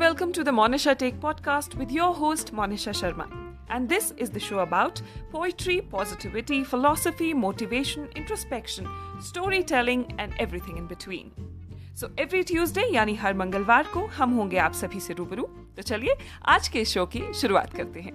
welcome to the Monisha Take podcast with your host Monisha Sharma. And this is the show about poetry, positivity, philosophy, motivation, introspection, storytelling and everything in between. So every Tuesday यानी हर मंगलवार को हम होंगे आप सभी से रूबरू तो चलिए आज के शो की शुरुआत करते हैं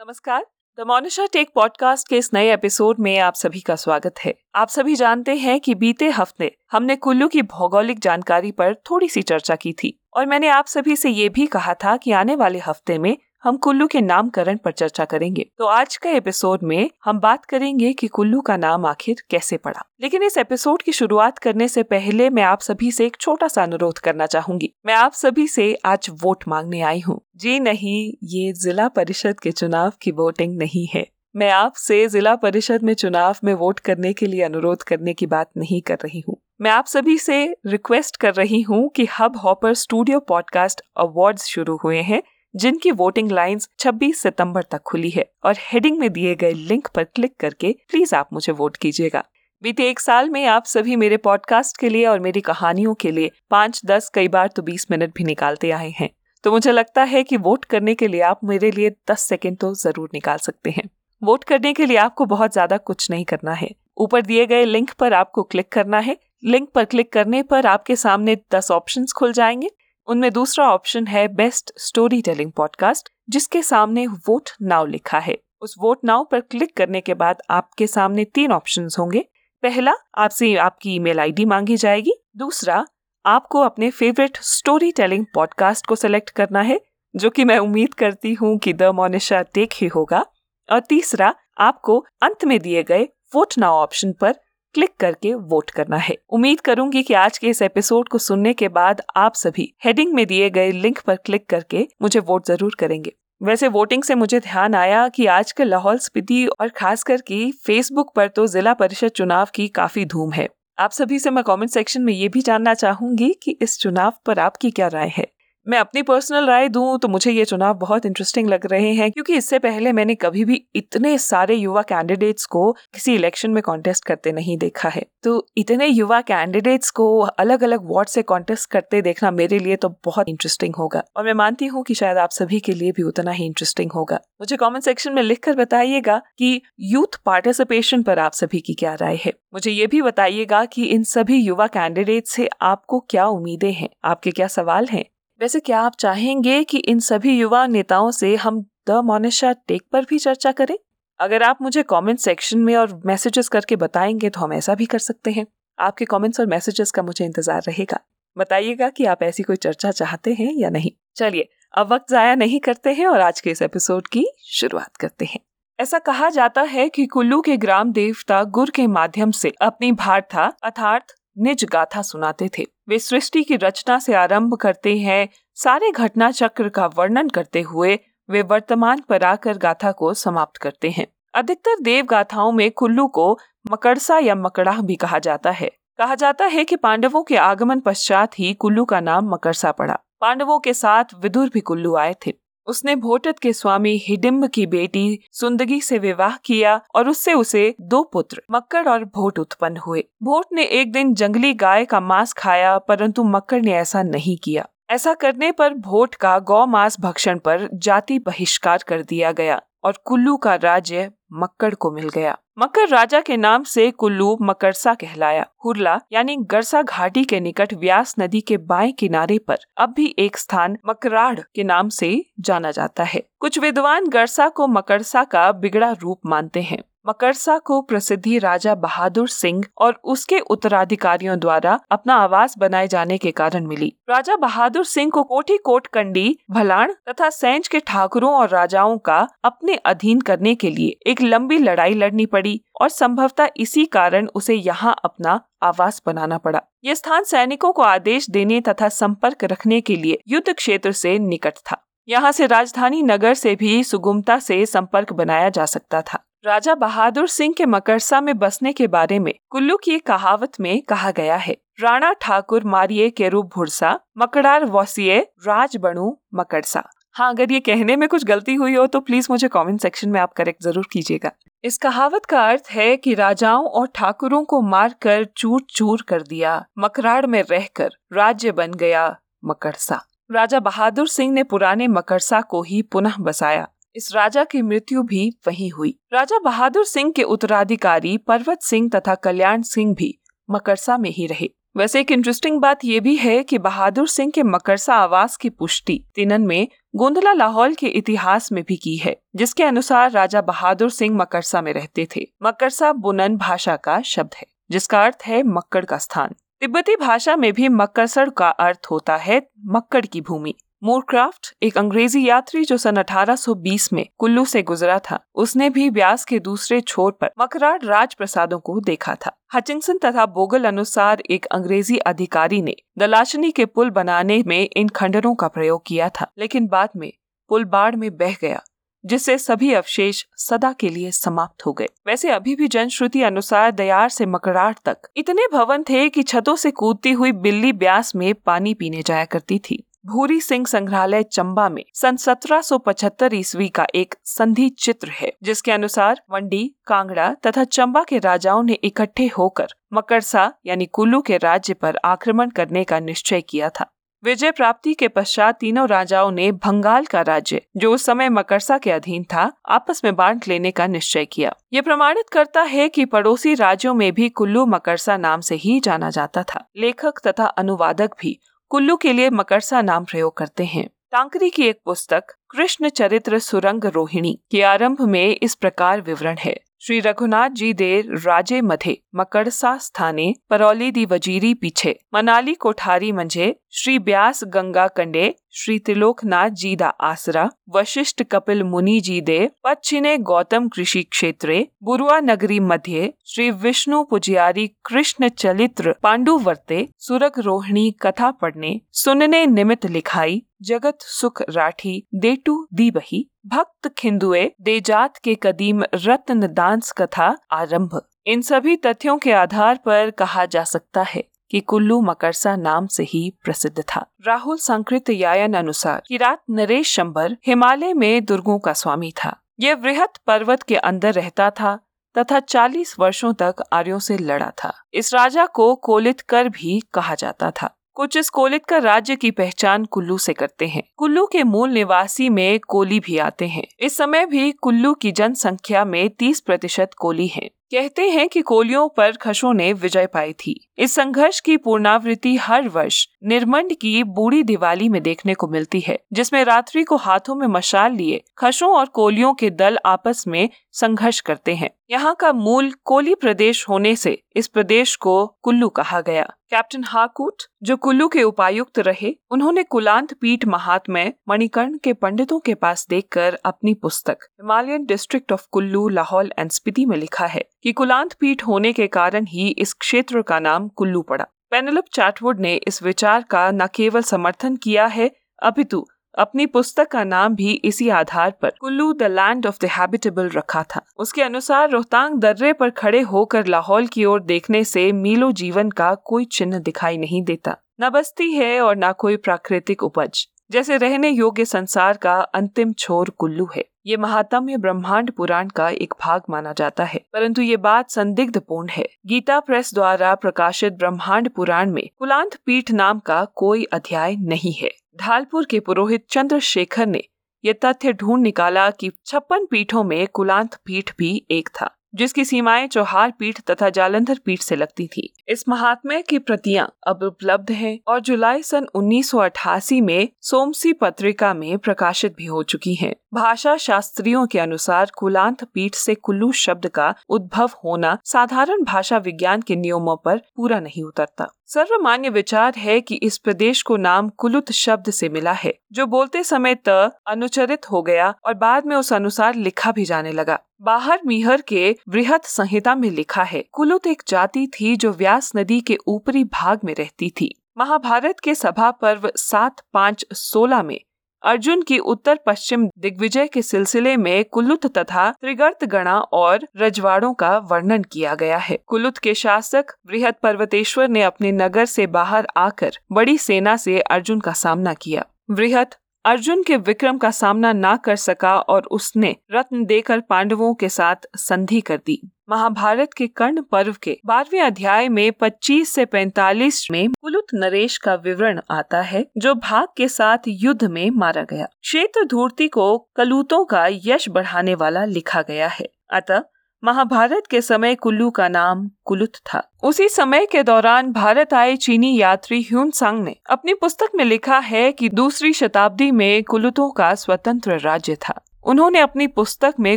नमस्कार द मोनिशा टेक पॉडकास्ट के इस नए एपिसोड में आप सभी का स्वागत है। आप सभी जानते हैं कि बीते हफ़्ते हमने कुल्लू की भौगोलिक जानकारी पर थोड़ी सी चर्चा की थी और मैंने आप सभी से ये भी कहा था कि आने वाले हफ़्ते में हम कुल्लू के नामकरण पर चर्चा करेंगे। तो आज के एपिसोड में हम बात करेंगे कि कुल्लू का नाम आखिर कैसे पड़ा। लेकिन इस एपिसोड की शुरुआत करने से पहले मैं आप सभी से एक छोटा सा अनुरोध करना चाहूँगी। मैं आप सभी से आज वोट मांगने आई हूँ। जी नहीं, ये जिला परिषद के चुनाव की वोटिंग नहीं है। मैं आपसे जिला परिषद में चुनाव में वोट करने के लिए अनुरोध करने की बात नहीं कर रही हूँ। मैं आप सभी से रिक्वेस्ट कर रही हूँ कि hub hopper studio podcast awards शुरू हुए हैं। जिनकी वोटिंग लाइंस 26 सितंबर तक खुली है और हेडिंग में दिए गए लिंक पर क्लिक करके प्लीज़ आप मुझे वोट कीजिएगा। बीते एक साल में आप सभी मेरे पॉडकास्ट के लिए और मेरी कहानियों के लिए पाँच, दस, कई बार तो बीस मिनट भी निकालते आए हैं। तो मुझे लगता है कि वोट करने के लिए आप मेरे लिए दस सेकेंड तो ज़रूर निकाल सकते हैं। वोट करने के लिए आपको बहुत ज़्यादा कुछ नहीं करना है। ऊपर दिए गए लिंक पर आपको क्लिक करना है। लिंक पर क्लिक करने पर आपके सामने दस ऑप्शंस खुल जाएँगे। उनमें दूसरा ऑप्शन है बेस्ट स्टोरी टेलिंग पॉडकास्ट जिसके सामने वोट नाउ लिखा है। उस वोट नाउ पर क्लिक करने के बाद आपके सामने तीन ऑप्शन होंगे। पहला, आपसे आपकी ईमेल आईडी मांगी जाएगी। दूसरा, आपको अपने फेवरेट स्टोरी टेलिंग पॉडकास्ट को सिलेक्ट करना है, जो कि मैं उम्मीद करती हूँ कि द मोनिशा टेक ही होगा। और तीसरा, आपको अंत में दिए गए वोट नाउ ऑप्शन पर क्लिक करके वोट करना है। उम्मीद करूँगी कि आज के इस एपिसोड को सुनने के बाद आप सभी हेडिंग में दिए गए लिंक पर क्लिक करके मुझे वोट ज़रूर करेंगे। वैसे वोटिंग से मुझे ध्यान आया कि आजकल लाहौल स्पीति और खासकर की फेसबुक पर तो जिला परिषद चुनाव की काफ़ी धूम है। आप सभी से मैं कमेंट सेक्शन में ये भी जानना चाहूँगी कि इस चुनाव पर आपकी क्या राय है। मैं अपनी पर्सनल राय दूँ तो मुझे ये चुनाव बहुत इंटरेस्टिंग लग रहे हैं, क्योंकि इससे पहले मैंने कभी भी इतने सारे युवा कैंडिडेट्स को किसी इलेक्शन में कॉन्टेस्ट करते नहीं देखा है। तो इतने युवा कैंडिडेट्स को अलग अलग वार्ड से कॉन्टेस्ट करते देखना मेरे लिए तो बहुत इंटरेस्टिंग होगा। और मैं मानती हूँ कि शायद आप सभी के लिए भी उतना ही इंटरेस्टिंग होगा। मुझे कॉमेंट सेक्शन में लिख बताइएगा की यूथ पार्टिसिपेशन पर आप सभी की क्या राय है। मुझे ये भी बताइएगा कि इन सभी युवा कैंडिडेट से आपको क्या उम्मीदें हैं? आपके क्या सवाल हैं? वैसे क्या आप चाहेंगे कि इन सभी युवा नेताओं से हम द मोनिशा टेक पर भी चर्चा करें? अगर आप मुझे कमेंट सेक्शन में और मैसेजेस करके बताएँगे तो हम ऐसा भी कर सकते हैं। आपके कमेंट्स और मैसेजेस का मुझे इंतज़ार रहेगा। बताइएगा कि आप ऐसी कोई चर्चा चाहते हैं या नहीं। चलिए, अब वक्त जाया नहीं करते हैं और आज के इस एपिसोड की शुरुआत करते हैं। ऐसा कहा जाता है कि कुल्लू के ग्राम देवता गुर के माध्यम से अपनी भारता अर्थात निज गाथा सुनाते थे। वे सृष्टि की रचना से आरंभ करते हैं, सारे घटना चक्र का वर्णन करते हुए वे वर्तमान पर आकर गाथा को समाप्त करते हैं। अधिकतर देव गाथाओं में कुल्लू को मकड़सा या मकड़ाह भी कहा जाता है। कहा जाता है कि पांडवों के आगमन पश्चात ही कुल्लू का नाम मकरसा पड़ा। पांडवों के साथ विदुर भी कुल्लू आए थे। उसने भोटत के स्वामी हिडिम्ब की बेटी सुंदगी से विवाह किया और उससे उसे दो पुत्र, मक्कड़ और भोट उत्पन्न हुए। भोट ने एक दिन जंगली गाय का मांस खाया, परंतु मक्कड़ ने ऐसा नहीं किया। ऐसा करने पर भोट का गौ मांस भक्षण पर जाति बहिष्कार कर दिया गया और कुल्लू का राज्य मक्कड़ को मिल गया। मकर राजा के नाम से कुल्लू मकरसा कहलाया। हुरला, यानी गरसा घाटी के निकट व्यास नदी के बाएँ किनारे पर, अब भी एक स्थान मकराड़ के नाम से जाना जाता है। कुछ विद्वान गरसा को मकरसा का बिगड़ा रूप मानते हैं। मकरसा को प्रसिद्धि राजा बहादुर सिंह और उसके उत्तराधिकारियों द्वारा अपना आवास बनाए जाने के कारण मिली। राजा बहादुर सिंह को कोठी कोट कंडी, भलाण तथा सैंज के ठाकुरों और राजाओं का अपने अधीन करने के लिए एक लंबी लड़ाई लड़नी पड़ी और संभवतः इसी कारण उसे यहाँ अपना आवास बनाना पड़ा। यह स्थान सैनिकों को आदेश देने तथा संपर्क रखने के लिए युद्ध क्षेत्र से निकट था। यहाँ से राजधानी नगर से भी सुगमता से संपर्क बनाया जा सकता था। राजा बहादुर सिंह के मकरसा में बसने के बारे में कुल्लू की कहावत में कहा गया है। राणा ठाकुर मारिये के रूप भुरसा मकड़ार वसीय राज बनू मकरसा हाँ अगर ये कहने में कुछ गलती हुई हो तो प्लीज़ मुझे कमेंट सेक्शन में आप करेक्ट ज़रूर कीजिएगा। इस कहावत का अर्थ है कि राजाओं और ठाकुरों को मारकर चूर चूर कर दिया, मकराड़ में रहकर राज्य बन गया मकरसा राजा बहादुर सिंह ने पुराने मकरसा को ही पुनः बसाया। इस राजा की मृत्यु भी वहीं हुई। राजा बहादुर सिंह के उत्तराधिकारी पर्वत सिंह तथा कल्याण सिंह भी मकरसा में ही रहे। वैसे एक इंटरेस्टिंग बात यह भी है कि बहादुर सिंह के मकरसा आवास की पुष्टि तिनन में गोंदला लाहौल के इतिहास में भी की है, जिसके अनुसार राजा बहादुर सिंह मकरसा में रहते थे। मकरसा बुनन भाषा का शब्द है, जिसका अर्थ है मक्कड़ का स्थान। तिब्बती भाषा में भी मक्करसड़ का अर्थ होता है मक्कड़ की भूमि। मोरक्राफ्ट, एक अंग्रेज़ी यात्री जो सन 1820 में कुल्लू से गुजरा था, उसने भी व्यास के दूसरे छोर पर मकरार राज प्रसादों को देखा था। हचिंगसन तथा बोगल अनुसार एक अंग्रेज़ी अधिकारी ने दलाशनी के पुल बनाने में इन खंडरों का प्रयोग किया था, लेकिन बाद में पुल बाढ़ में बह गया, जिससे सभी अवशेष सदा के लिए समाप्त हो गए। वैसे अभी भी जनश्रुति अनुसार दयार से मकरार तक इतने भवन थे कि छतों से कूदती हुई बिल्ली ब्यास में पानी पीने जाया करती थी। भूरी सिंह संग्रहालय चंबा में सन 1775 ईस्वी का एक संधि चित्र है, जिसके अनुसार मंडी कांगड़ा तथा चंबा के राजाओं ने इकट्ठे होकर मकरसा यानी कुल्लू के राज्य पर आक्रमण करने का निश्चय किया था। विजय प्राप्ति के पश्चात तीनों राजाओं ने भंगाल का राज्य, जो उस समय मकरसा के अधीन था, आपस में बांट लेने का निश्चय किया। ये प्रमाणित करता है कि पड़ोसी राज्यों में भी कुल्लू मकरसा नाम से ही जाना जाता था। लेखक तथा अनुवादक भी कुल्लू के लिए मकरसा नाम प्रयोग करते हैं। टांकरी की एक पुस्तक, कृष्ण चरित्र सुरंग रोहिणी, के आरंभ में इस प्रकार विवरण है। श्री रघुनाथ जी देर राजे मधे मकरसा स्थाने, परौली दी वजीरी पीछे, मनाली कोठारी मंझे श्री ब्यास गंगा कंडे, श्री त्रिलोकनाथ जी दा आसरा, वशिष्ठ कपिल मुनि जी दे, पच्छिने गौतम कृषि क्षेत्रे, बुरुआ नगरी मध्य, श्री विष्णु पुजियारी कृष्ण चलित्र पांडु वर्ते, सुरग रोहिणी कथा पढ़ने, सुनने निमित लिखाई, जगत सुख राठी, देटू दी बही भक्त खिंदुए, देजात के कदीम रत्न दांस कथा आरंभ। इन सभी तथ्यों के आधार पर कहा जा सकता है। कि कुल्लू मकरसा नाम से ही प्रसिद्ध था। राहुल संकृत यायन अनुसार किरात नरेश शंबर हिमालय में दुर्गों का स्वामी था। यह वृहत पर्वत के अंदर रहता था तथा 40 वर्षों तक आर्यों से लड़ा था। इस राजा को कोलित कर भी कहा जाता था। कुछ इस कोलित का राज्य की पहचान कुल्लू से करते हैं। कुल्लू के मूल निवासी में कोली भी आते हैं। इस समय भी कुल्लू की जनसंख्या में 30 प्रतिशत कोली हैं। कहते हैं कि कोलियों पर खशों ने विजय पाई थी। इस संघर्ष की पूर्णावृत्ति हर वर्ष निर्मंड की बूढ़ी दिवाली में देखने को मिलती है, जिसमें रात्रि को हाथों में मशाल लिए खशों और कोलियों के दल आपस में संघर्ष करते हैं। यहाँ का मूल कोली प्रदेश होने से इस प्रदेश को कुल्लू कहा गया। कैप्टन हाकूट, जो कुल्लू के उपायुक्त रहे, उन्होंने कुलांत पीठ महात्म्य मणिकर्ण के पंडितों के पास देखकर अपनी पुस्तक, Himalayan district of Kullu, Lahaul and Spiti में लिखा है कि कुलांत पीठ होने के कारण ही इस क्षेत्र का नाम कुल्लू पड़ा। पेनलप चाटवुड ने इस विचार का न केवल समर्थन किया है, अपितु अपनी पुस्तक का नाम भी इसी आधार पर Kullu, the land of the habitable, रखा था। उसके अनुसार रोहतांग दर्रे पर खड़े होकर लाहौल की ओर देखने से मीलो जीवन का कोई चिन्ह दिखाई नहीं देता। न बस्ती है और न कोई प्राकृतिक उपज। जैसे रहने योग्य संसार का अंतिम छोर कुल्लू है। ये महात्म्य ब्रह्मांड पुराण का एक भाग माना जाता है। परंतु ये बात संदिग्ध पूर्ण है। गीता प्रेस द्वारा प्रकाशित ब्रह्मांड पुराण में कुलांत पीठ नाम का कोई अध्याय नहीं है। ढालपुर के पुरोहित चंद्रशेखर ने यह तथ्य ढूंढ निकाला कि छप्पन पीठों में कुलांत पीठ भी एक था, जिसकी सीमाएँ चौहार पीठ तथा जालंधर पीठ से लगती थी इस महात्म्य की प्रतियाँ अब उपलब्ध हैं और जुलाई सन 1988 में सोमसी पत्रिका में प्रकाशित भी हो चुकी हैं। भाषा शास्त्रियों के अनुसार कुलांत पीठ से कुल्लू शब्द का उद्भव होना साधारण भाषा विज्ञान के नियमों पर पूरा नहीं उतरता सर्वमान्य विचार है कि इस प्रदेश को नाम कुलुत शब्द से मिला है, जो बोलते समय त अनुचरित हो गया और बाद में उस अनुसार लिखा भी जाने लगा। बाहर मीहर के वृहत संहिता में लिखा है, कुलुत एक जाति थी जो व्यास नदी के ऊपरी भाग में रहती थी। महाभारत के सभा पर्व सात पाँच सोलह में अर्जुन की उत्तर पश्चिम दिग्विजय के सिलसिले में कुलुत तथा त्रिगर्त गणा और रजवाड़ों का वर्णन किया गया है। कुलुत के शासक बृहद पर्वतेश्वर ने अपने नगर से बाहर आकर बड़ी सेना से अर्जुन का सामना किया। वृहद अर्जुन के विक्रम का सामना ना कर सका और उसने रत्न देकर पांडवों के साथ संधि कर दी। महाभारत के कर्ण पर्व के बारहवें अध्याय में 25 से 45 में कुलुत नरेश का विवरण आता है, जो भाग के साथ युद्ध में मारा गया। क्षेत्र धूर्ति को कलूतों का यश बढ़ाने वाला लिखा गया है। अतः महाभारत के समय कुल्लू का नाम कुलुत था। उसी समय के दौरान भारत आए चीनी यात्री ह्यून संग ने अपनी पुस्तक में लिखा है कि दूसरी शताब्दी में कुलुतों का स्वतंत्र राज्य था। उन्होंने अपनी पुस्तक में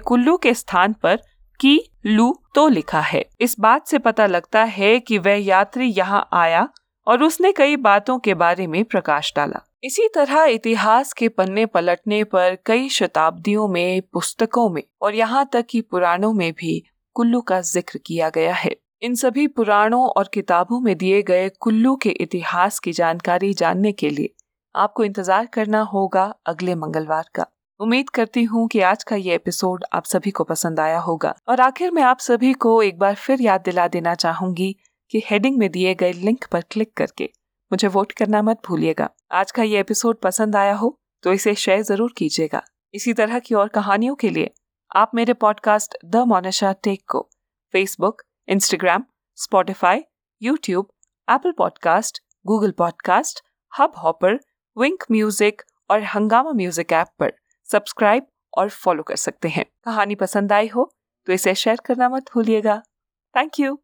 कुल्लू के स्थान पर की लू तो लिखा है। इस बात से पता लगता है कि वह यात्री यहाँ आया और उसने कई बातों के बारे में प्रकाश डाला। इसी तरह इतिहास के पन्ने पलटने पर कई शताब्दियों में, पुस्तकों में और यहाँ तक कि पुराणों में भी कुल्लू का ज़िक्र किया गया है। इन सभी पुराणों और किताबों में दिए गए कुल्लू के इतिहास की जानकारी जानने के लिए आपको इंतज़ार करना होगा अगले मंगलवार का। उम्मीद करती हूँ कि आज का ये एपिसोड आप सभी को पसंद आया होगा। और आखिर में आप सभी को एक बार फिर याद दिला देना चाहूँगी कि हेडिंग में दिए गए लिंक पर क्लिक करके मुझे वोट करना मत भूलिएगा। आज का ये एपिसोड पसंद आया हो तो इसे शेयर ज़रूर कीजिएगा। इसी तरह की और कहानियों के लिए आप मेरे पॉडकास्ट द मोनिशा टेक को Facebook Instagram Spotify YouTube Apple podcast Google podcast Hubhopper Wink music और हंगामा म्यूज़िक ऐप पर सब्सक्राइब और फॉलो कर सकते हैं। कहानी पसंद आई हो तो इसे शेयर करना मत भूलिएगा। Thank you